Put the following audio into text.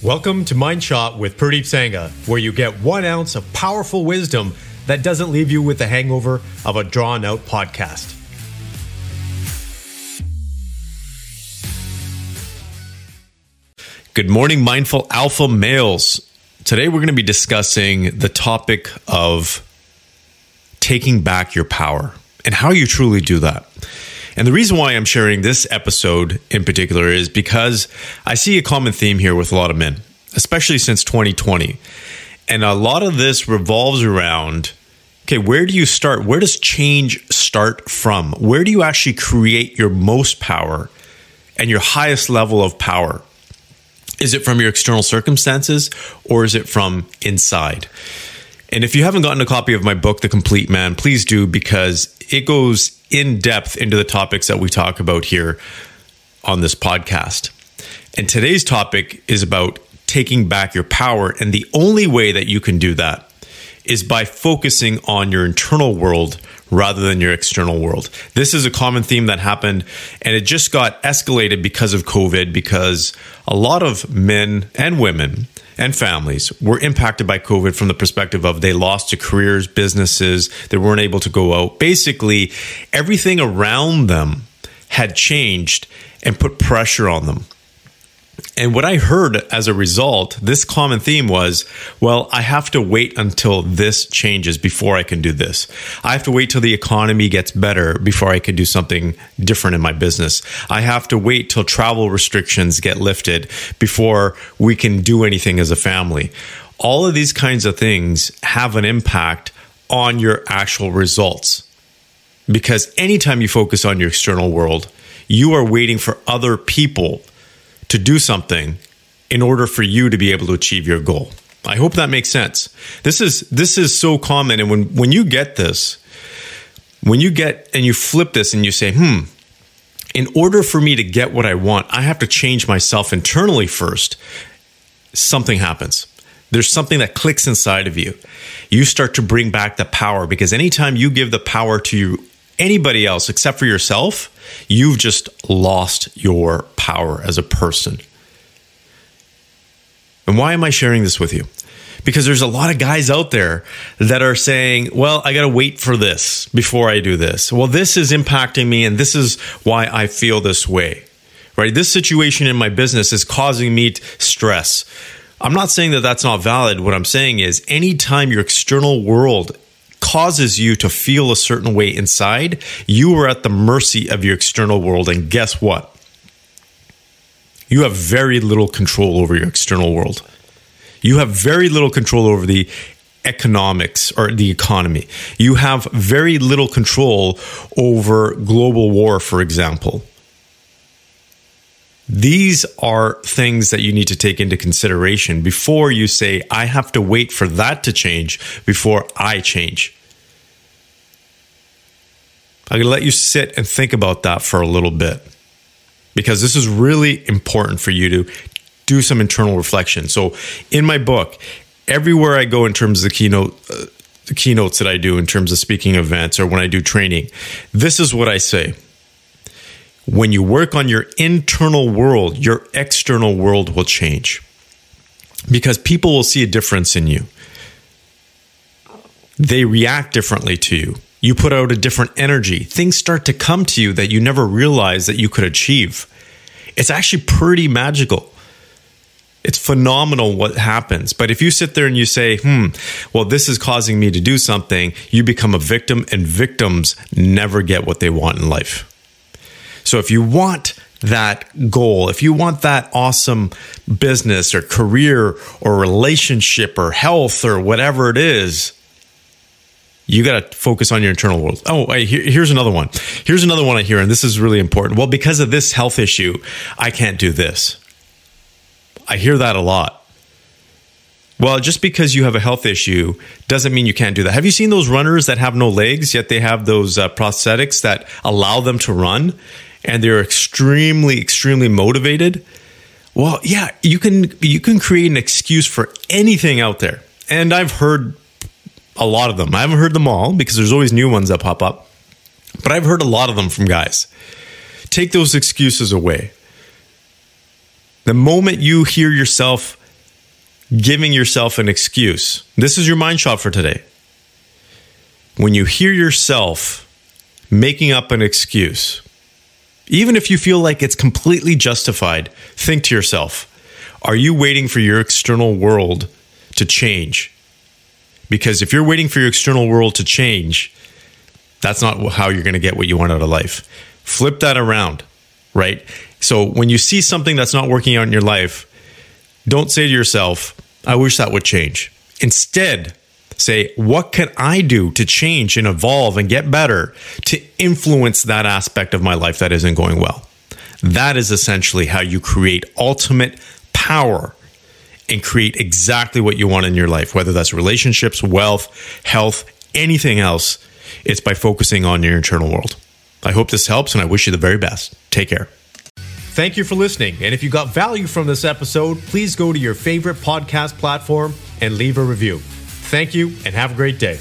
Welcome to Mind Shot with Pradeep Sangha, where you get one ounce of powerful wisdom that doesn't leave you with the hangover of a drawn out podcast. Good morning, mindful alpha males. Today we're going to be discussing the topic of taking back your power and how you truly do that. And the reason why I'm sharing this episode in particular is because I see a common theme here with a lot of men, especially since 2020. And a lot of this revolves around okay, where do you start? Where does change start from? Where do you actually create your most power and your highest level of power? Is it from your external circumstances or is it from inside? And if you haven't gotten a copy of my book, The Complete Man, please do because it goes in depth into the topics that we talk about here on this podcast. And today's topic is about taking back your power. And the only way that you can do that is by focusing on your internal world rather than your external world. This is a common theme that happened and it just got escalated because of COVID because a lot of men and women and families were impacted by COVID from the perspective of they lost their careers, businesses, they weren't able to go out. Basically, everything around them had changed and put pressure on them. And what I heard as a result, this common theme was, well, I have to wait until this changes before I can do this. I have to wait till the economy gets better before I can do something different in my business. I have to wait till travel restrictions get lifted before we can do anything as a family. All of these kinds of things have an impact on your actual results. Because anytime you focus on your external world, you are waiting for other people to do something in order for you to be able to achieve your goal. I hope that makes sense. This is this is so common and when when you get this when you get and you flip this and you say, "Hmm, in order for me to get what I want, I have to change myself internally first." Something happens. There's something that clicks inside of you. You start to bring back the power because anytime you give the power to anybody else except for yourself, you've just lost your power as a person. And why am I sharing this with you? Because there's a lot of guys out there that are saying, well, I got to wait for this before I do this. Well, this is impacting me, and this is why I feel this way, right? This situation in my business is causing me stress. I'm not saying that that's not valid. What I'm saying is, anytime your external world causes you to feel a certain way inside, you are at the mercy of your external world. And guess what? You have very little control over your external world. You have very little control over the economics or the economy. You have very little control over global war, for example. These are things that you need to take into consideration before you say, I have to wait for that to change before I change. I'm going to let you sit and think about that for a little bit because this is really important for you to do some internal reflection. So, in my book, everywhere I go in terms of the keynote, uh, the keynotes that I do in terms of speaking events or when I do training, this is what I say. When you work on your internal world, your external world will change because people will see a difference in you. They react differently to you. You put out a different energy. Things start to come to you that you never realized that you could achieve. It's actually pretty magical. It's phenomenal what happens. But if you sit there and you say, hmm, well, this is causing me to do something, you become a victim, and victims never get what they want in life. So if you want that goal, if you want that awesome business or career or relationship or health or whatever it is, you got to focus on your internal world. Oh, here, here's another one. Here's another one I hear, and this is really important. Well, because of this health issue, I can't do this. I hear that a lot. Well, just because you have a health issue doesn't mean you can't do that. Have you seen those runners that have no legs, yet they have those uh, prosthetics that allow them to run and they're extremely, extremely motivated? Well, yeah, you can you can create an excuse for anything out there. And I've heard a lot of them. I haven't heard them all because there's always new ones that pop up, but I've heard a lot of them from guys. Take those excuses away. The moment you hear yourself giving yourself an excuse. This is your mind shot for today. When you hear yourself making up an excuse, even if you feel like it's completely justified, think to yourself, are you waiting for your external world to change? Because if you're waiting for your external world to change, that's not how you're going to get what you want out of life. Flip that around, right? So when you see something that's not working out in your life, don't say to yourself, I wish that would change. Instead, say, what can I do to change and evolve and get better to influence that aspect of my life that isn't going well? That is essentially how you create ultimate power and create exactly what you want in your life, whether that's relationships, wealth, health, anything else. It's by focusing on your internal world. I hope this helps and I wish you the very best. Take care. Thank you for listening. And if you got value from this episode, please go to your favorite podcast platform and leave a review. Thank you and have a great day.